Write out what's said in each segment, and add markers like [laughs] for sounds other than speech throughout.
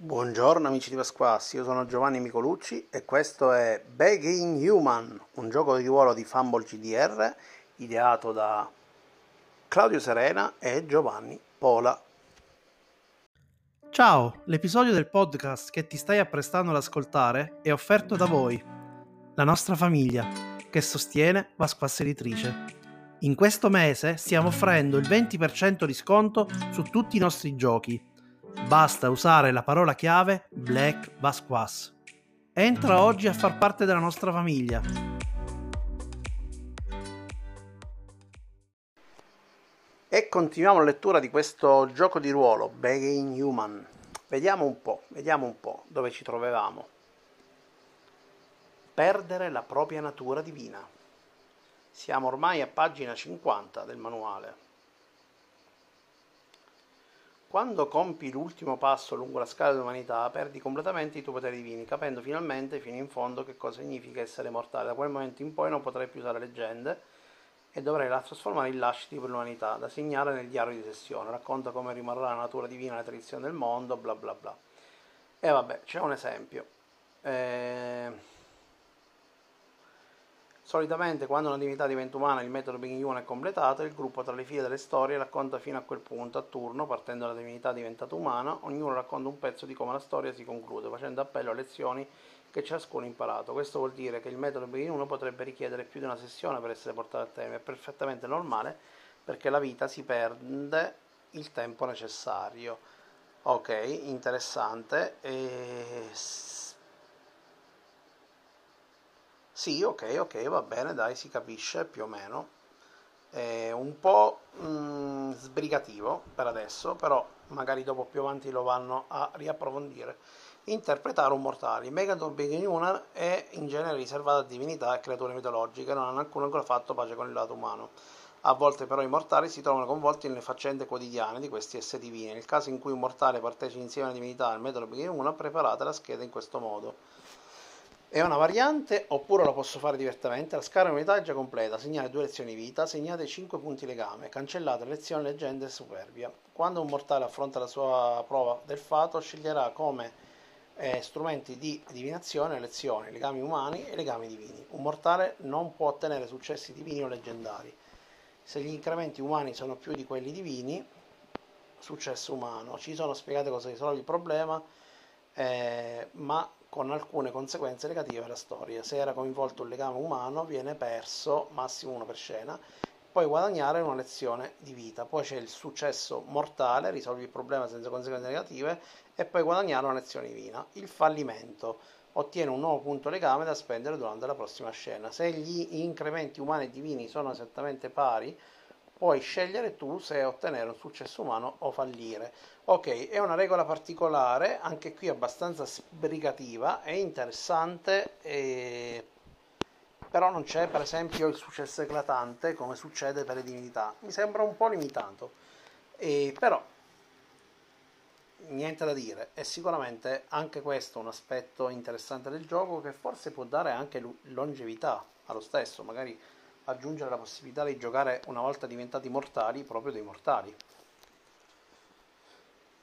Buongiorno amici di Pasquassi, io sono Giovanni Micolucci e questo è Begging Human, un gioco di ruolo di Fumble GDR ideato da Claudio Serena e Giovanni Pola. Ciao, l'episodio del podcast che ti stai apprestando ad ascoltare è offerto da voi, la nostra famiglia, che sostiene Pasquassa Editrice. In questo mese stiamo offrendo il 20% di sconto su tutti i nostri giochi Basta usare la parola chiave Black Basquas. Entra oggi a far parte della nostra famiglia. E continuiamo la lettura di questo gioco di ruolo, Begging Human. Vediamo un po', vediamo un po' dove ci trovavamo. Perdere la propria natura divina. Siamo ormai a pagina 50 del manuale. Quando compi l'ultimo passo lungo la scala dell'umanità, perdi completamente i tuoi poteri divini, capendo finalmente fino in fondo che cosa significa essere mortale. Da quel momento in poi non potrai più usare leggende e dovrai trasformare in lasciti per l'umanità, da segnare nel diario di sessione. Racconta come rimarrà la natura divina, la tradizione del mondo, bla bla bla. E vabbè, c'è un esempio. Eh Solitamente quando una divinità diventa umana il metodo Being Human è completato, il gruppo tra le file delle storie racconta fino a quel punto a turno, partendo dalla divinità diventata umana, ognuno racconta un pezzo di come la storia si conclude, facendo appello a lezioni che ciascuno ha imparato. Questo vuol dire che il metodo Being Human potrebbe richiedere più di una sessione per essere portato a termine, è perfettamente normale perché la vita si perde il tempo necessario. Ok, interessante. E Sì, ok, ok, va bene, dai, si capisce più o meno. È un po' mm, sbrigativo per adesso, però magari dopo più avanti lo vanno a riapprofondire. Interpretare un mortale. Megaton Beginner è in genere riservato a divinità e creature mitologiche, non hanno alcuno ancora fatto pace con il lato umano. A volte però i mortali si trovano coinvolti nelle faccende quotidiane di questi esseri divini. Nel caso in cui un mortale partecipi insieme alla divinità al metodo Beginner, preparate la scheda in questo modo. È una variante oppure lo posso fare direttamente. La scala unità è già completa. Segnate due lezioni vita, segnate 5 punti legame, cancellate lezione leggenda e superbia. Quando un mortale affronta la sua prova del fato, sceglierà come eh, strumenti di divinazione lezioni, legami umani e legami divini. Un mortale non può ottenere successi divini o leggendari. Se gli incrementi umani sono più di quelli divini, successo umano. Ci sono spiegate cosa risolve il problema, eh, ma con alcune conseguenze negative alla storia. Se era coinvolto un legame umano, viene perso massimo uno per scena, puoi guadagnare una lezione di vita. Poi c'è il successo mortale, risolvi il problema senza conseguenze negative e puoi guadagnare una lezione divina. Il fallimento ottiene un nuovo punto legame da spendere durante la prossima scena. Se gli incrementi umani e divini sono esattamente pari, puoi scegliere tu se ottenere un successo umano o fallire. Ok, è una regola particolare, anche qui abbastanza sbrigativa, è interessante, e... però non c'è per esempio il successo eclatante come succede per le divinità. Mi sembra un po' limitato, e... però niente da dire, è sicuramente anche questo un aspetto interessante del gioco che forse può dare anche longevità allo stesso, magari aggiungere la possibilità di giocare una volta diventati mortali proprio dei mortali.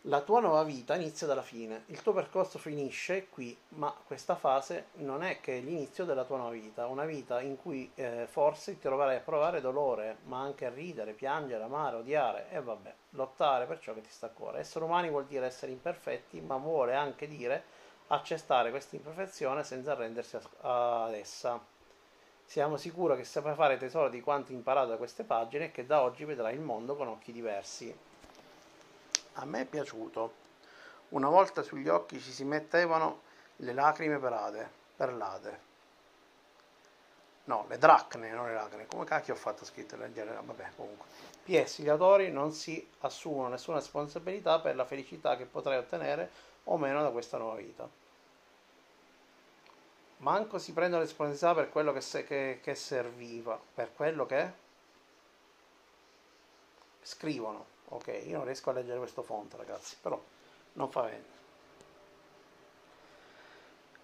La tua nuova vita inizia dalla fine, il tuo percorso finisce qui, ma questa fase non è che l'inizio della tua nuova vita, una vita in cui eh, forse ti troverai a provare dolore, ma anche a ridere, piangere, amare, odiare e vabbè, lottare per ciò che ti sta a cuore. Essere umani vuol dire essere imperfetti, ma vuole anche dire accettare questa imperfezione senza arrendersi ad essa. Siamo sicuri che saprai fare tesoro di quanto imparato da queste pagine e che da oggi vedrai il mondo con occhi diversi. A me è piaciuto. Una volta sugli occhi ci si mettevano le lacrime perate, perlate. No, le dracne, non le lacrime. Come cacchio ho fatto scritto leggere? Vabbè, comunque. PS, gli autori non si assumono nessuna responsabilità per la felicità che potrai ottenere o meno da questa nuova vita manco si prendono responsabilità per quello che, se, che, che serviva, per quello che scrivono. Ok, io non riesco a leggere questo font, ragazzi, però non fa bene.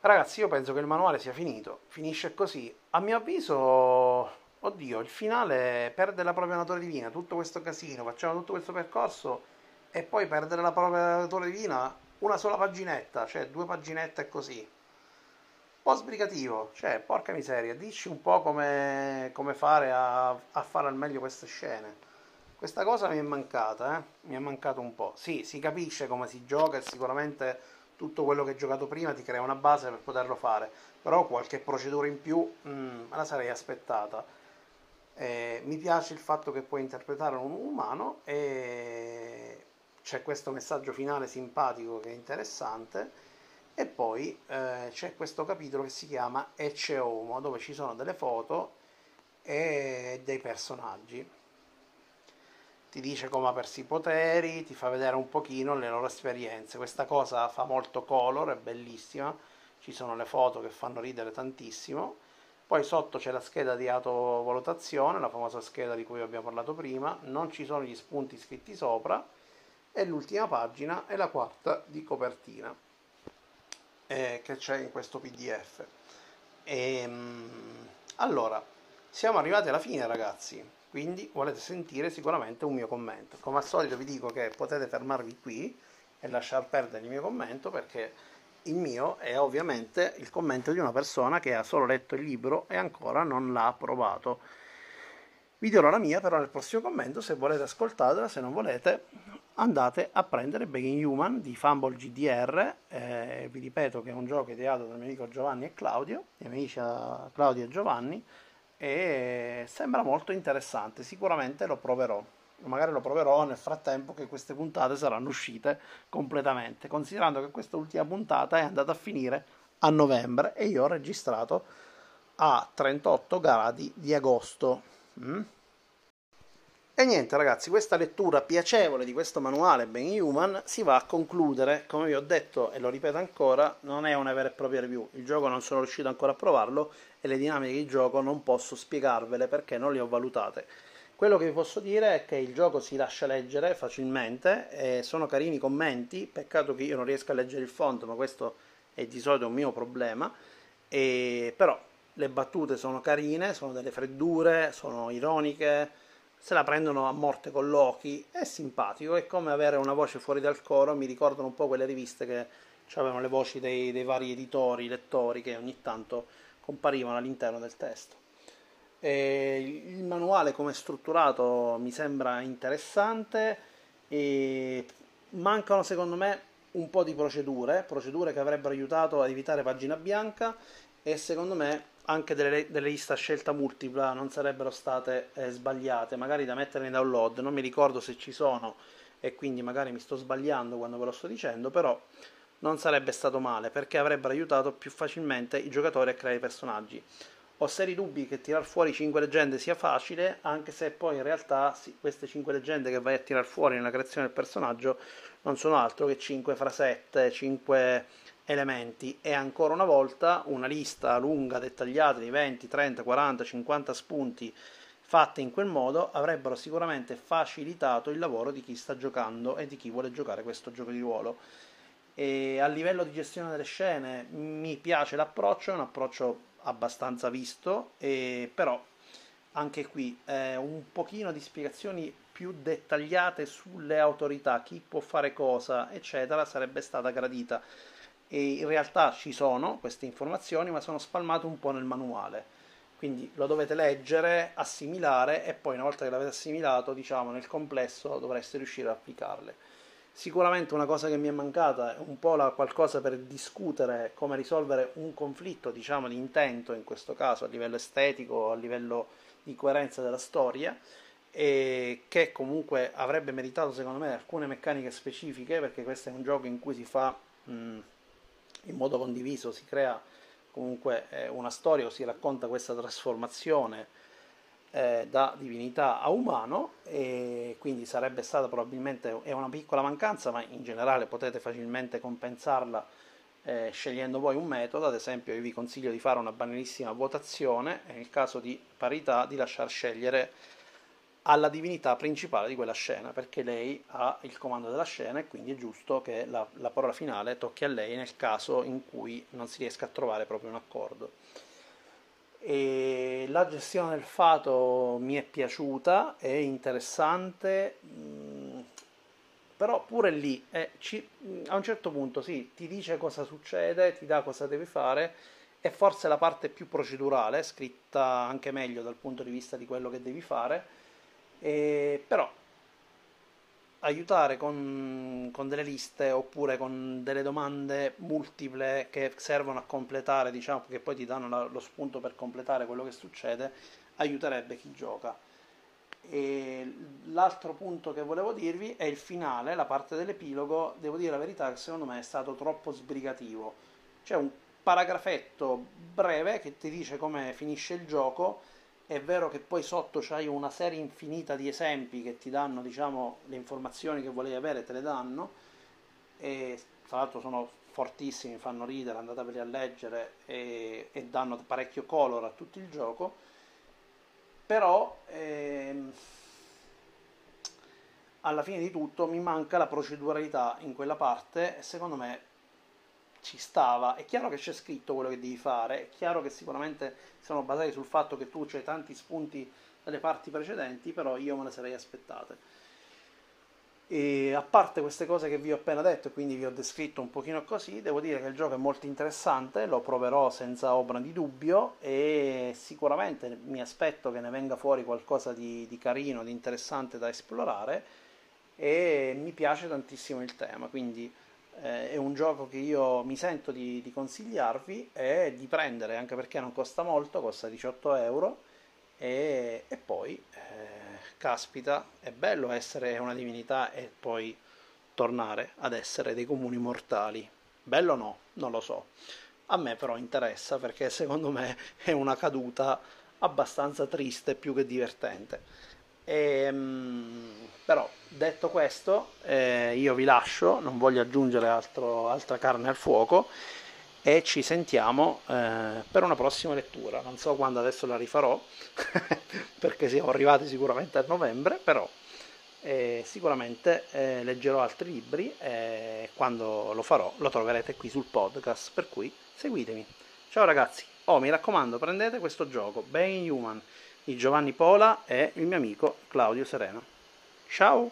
Ragazzi, io penso che il manuale sia finito. Finisce così. A mio avviso, oddio, il finale perde la propria natura divina. Tutto questo casino, facciamo tutto questo percorso e poi perdere la propria natura divina una sola paginetta, cioè due paginette così. Po' sbrigativo, cioè, porca miseria, dici un po' come, come fare a, a, fare al meglio queste scene. Questa cosa mi è mancata, eh? mi è mancato un po'. Sì, si capisce come si gioca e sicuramente tutto quello che hai giocato prima ti crea una base per poterlo fare, però qualche procedura in più mm, me la sarei aspettata. Eh, mi piace il fatto che puoi interpretare un umano e c'è questo messaggio finale simpatico che è interessante e poi eh, c'è questo capitolo che si chiama Ecce Homo dove ci sono delle foto e dei personaggi. Ti dice come ha perso i poteri ti fa vedere un pochino le loro esperienze. Questa cosa fa molto color è bellissima. Ci sono le foto che fanno ridere tantissimo. Poi sotto c'è la scheda di autovalutazione la famosa scheda di cui abbiamo parlato prima. Non ci sono gli spunti scritti sopra. E l'ultima pagina è la quarta di copertina eh, che c'è in questo pdf e, ehm, allora siamo arrivati alla fine ragazzi. Quindi volete sentire sicuramente un mio commento. Come al solito vi dico che potete fermarvi qui e lasciar perdere il mio commento perché il mio è ovviamente il commento di una persona che ha solo letto il libro e ancora non l'ha provato vi dirò la mia però nel prossimo commento se volete ascoltatela se non volete andate a prendere Begging Human di Fumble GDR, eh, vi ripeto che è un gioco ideato dal mio amico Giovanni e Claudio, miei amici Claudio e Giovanni, e sembra molto interessante, sicuramente lo proverò, magari lo proverò nel frattempo che queste puntate saranno uscite completamente, considerando che questa ultima puntata è andata a finire a novembre e io ho registrato a 38 gradi di agosto. Mm? E niente ragazzi, questa lettura piacevole di questo manuale Ben Human si va a concludere, come vi ho detto e lo ripeto ancora, non è una vera e propria review, il gioco non sono riuscito ancora a provarlo e le dinamiche di gioco non posso spiegarvele perché non le ho valutate. Quello che vi posso dire è che il gioco si lascia leggere facilmente, sono carini i commenti, peccato che io non riesca a leggere il font, ma questo è di solito un mio problema, e, però le battute sono carine, sono delle freddure, sono ironiche, se la prendono a morte con Loki, è simpatico, è come avere una voce fuori dal coro, mi ricordano un po' quelle riviste che avevano le voci dei, dei vari editori, lettori che ogni tanto comparivano all'interno del testo. E il manuale come è strutturato mi sembra interessante e mancano secondo me un po' di procedure, procedure che avrebbero aiutato ad evitare pagina bianca e secondo me anche delle, delle liste a scelta multipla non sarebbero state eh, sbagliate, magari da mettere in download, non mi ricordo se ci sono e quindi magari mi sto sbagliando quando ve lo sto dicendo, però non sarebbe stato male perché avrebbero aiutato più facilmente i giocatori a creare i personaggi. Ho seri dubbi che tirar fuori 5 leggende sia facile, anche se poi in realtà sì, queste 5 leggende che vai a tirar fuori nella creazione del personaggio non sono altro che 5 frasette, 5 elementi e ancora una volta una lista lunga, dettagliata di 20, 30, 40, 50 spunti fatte in quel modo avrebbero sicuramente facilitato il lavoro di chi sta giocando e di chi vuole giocare questo gioco di ruolo. E a livello di gestione delle scene mi piace l'approccio, è un approccio abbastanza visto, però anche qui eh, un pochino di spiegazioni più dettagliate sulle autorità, chi può fare cosa, eccetera, sarebbe stata gradita. E in realtà ci sono queste informazioni ma sono spalmate un po' nel manuale. Quindi lo dovete leggere, assimilare e poi una volta che l'avete assimilato diciamo nel complesso dovreste riuscire ad applicarle. Sicuramente una cosa che mi è mancata è un po' la, qualcosa per discutere come risolvere un conflitto diciamo di intento in questo caso a livello estetico a livello di coerenza della storia e che comunque avrebbe meritato secondo me alcune meccaniche specifiche perché questo è un gioco in cui si fa mh, in modo condiviso si crea comunque eh, una storia o si racconta questa trasformazione eh, da divinità a umano e quindi sarebbe stata probabilmente una piccola mancanza ma in generale potete facilmente compensarla eh, scegliendo voi un metodo. Ad esempio io vi consiglio di fare una banalissima votazione e nel caso di parità di lasciar scegliere alla divinità principale di quella scena, perché lei ha il comando della scena e quindi è giusto che la, la, parola finale tocchi a lei nel caso in cui non si riesca a trovare proprio un accordo. E la gestione del fato mi è piaciuta, è interessante, mm, però pure lì eh, ci, a un certo punto sì, ti dice cosa succede, ti dà cosa devi fare e forse la parte più procedurale, scritta anche meglio dal punto di vista di quello che devi fare, e, però aiutare con, con, delle liste oppure con delle domande multiple che servono a completare, diciamo, che poi ti danno la, lo spunto per completare quello che succede, aiuterebbe chi gioca. E l'altro punto che volevo dirvi è il finale, la parte dell'epilogo, devo dire la verità che secondo me è stato troppo sbrigativo. C'è un paragrafetto breve che ti dice come finisce il gioco è vero che poi sotto c'hai una serie infinita di esempi che ti danno, diciamo, le informazioni che volevi avere, te le danno, e tra l'altro sono fortissimi, fanno ridere, andateveli a leggere e, e danno parecchio color a tutto il gioco, però ehm, alla fine di tutto mi manca la proceduralità in quella parte e secondo me ci stava. È chiaro che c'è scritto quello che devi fare, è chiaro che sicuramente sono basati sul fatto che tu hai tanti spunti dalle parti precedenti, però io me le sarei aspettate. E a parte queste cose che vi ho appena detto e quindi vi ho descritto un pochino così, devo dire che il gioco è molto interessante, lo proverò senza ombra di dubbio e sicuramente mi aspetto che ne venga fuori qualcosa di, di carino, di interessante da esplorare e mi piace tantissimo il tema, quindi eh, è un gioco che io mi sento di, di, consigliarvi e di prendere anche perché non costa molto, costa 18 euro e, e poi eh, caspita è bello essere una divinità e poi tornare ad essere dei comuni mortali. Bello no, non lo so. A me però interessa perché secondo me è una caduta abbastanza triste più che divertente. Ehm, però detto questo, eh, io vi lascio, non voglio aggiungere altro, altra carne al fuoco e ci sentiamo eh, per una prossima lettura. Non so quando adesso la rifarò, [laughs] perché siamo arrivati sicuramente a novembre, però eh, sicuramente eh, leggerò altri libri e quando lo farò lo troverete qui sul podcast, per cui seguitemi. Ciao ragazzi, oh mi raccomando prendete questo gioco, Being Human di Giovanni Pola e il mio amico Claudio Sereno. Ciao!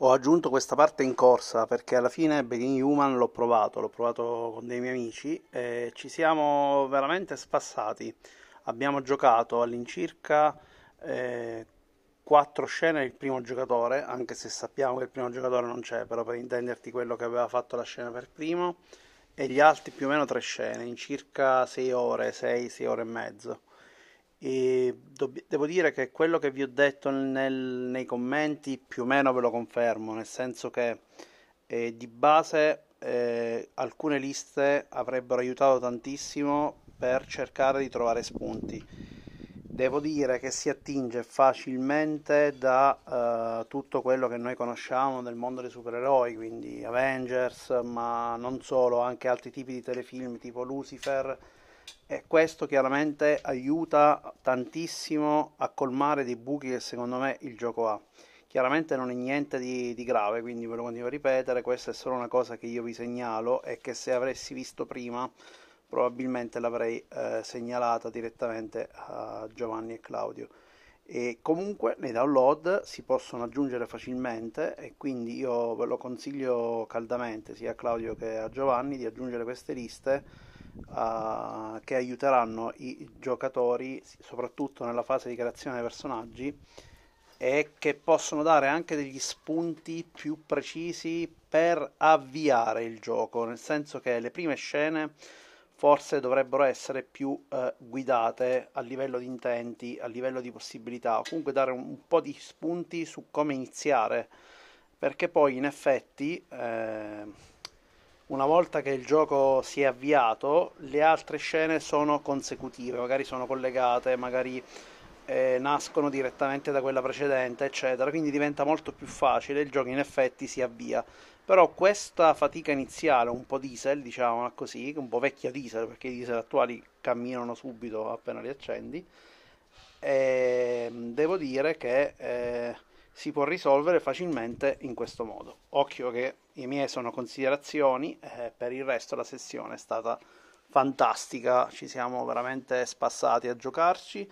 Ho aggiunto questa parte in corsa perché alla fine Begin Human l'ho provato, l'ho provato con dei miei amici e ci siamo veramente spassati. Abbiamo giocato all'incirca eh, 4 scene il primo giocatore, anche se sappiamo che il primo giocatore non c'è, però per intenderti quello che aveva fatto la scena per primo, e gli altri più o meno 3 scene, in circa 6 ore, 6-6 ore e mezzo. E devo dire che quello che vi ho detto nel, nei commenti più o meno ve lo confermo, nel senso che eh, di base eh, alcune liste avrebbero aiutato tantissimo per cercare di trovare spunti. Devo dire che si attinge facilmente da uh, tutto quello che noi conosciamo del mondo dei supereroi, quindi Avengers, ma non solo, anche altri tipi di telefilm tipo Lucifer e questo chiaramente aiuta tantissimo a colmare dei buchi che secondo me il gioco ha. Chiaramente non è niente di, di, grave, quindi ve lo continuo a ripetere, questa è solo una cosa che io vi segnalo e che se avessi visto prima probabilmente l'avrei eh, segnalata direttamente a Giovanni e Claudio. E comunque nei download si possono aggiungere facilmente e quindi io ve lo consiglio caldamente sia a Claudio che a Giovanni di aggiungere queste liste uh, che aiuteranno i giocatori soprattutto nella fase di creazione dei personaggi e che possono dare anche degli spunti più precisi per avviare il gioco, nel senso che le prime scene forse dovrebbero essere più eh, guidate a livello di intenti, a livello di possibilità, comunque dare un, un po' di spunti su come iniziare, perché poi in effetti eh, una volta che il gioco si è avviato, le altre scene sono consecutive, magari sono collegate, magari eh, nascono direttamente da quella precedente, eccetera. Quindi diventa molto più facile, il gioco in effetti si avvia. Però questa fatica iniziale, un po' diesel, diciamo così, un po' vecchia diesel, perché i diesel attuali camminano subito appena li accendi, eh, devo dire che eh, si può risolvere facilmente in questo modo. Occhio che i miei sono considerazioni, eh, per il resto la sessione è stata fantastica, ci siamo veramente spassati a giocarci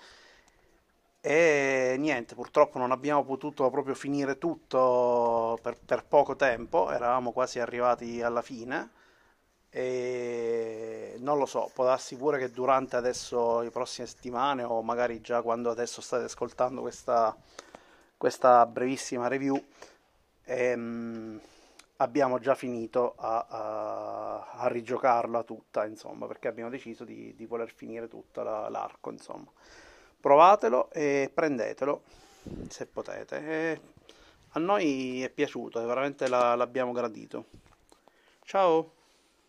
E niente, purtroppo non abbiamo potuto proprio finire tutto per, per poco tempo, eravamo quasi arrivati alla fine e non lo so, può darsi pure che durante adesso le prossime settimane o magari già quando adesso state ascoltando questa, questa brevissima review ehm, abbiamo già finito a, a, a, rigiocarla tutta, insomma, perché abbiamo deciso di, di voler finire tutta la, l'arco, insomma. Provatelo e prendetelo se potete. E a noi è piaciuto, veramente la, l'abbiamo gradito. Ciao!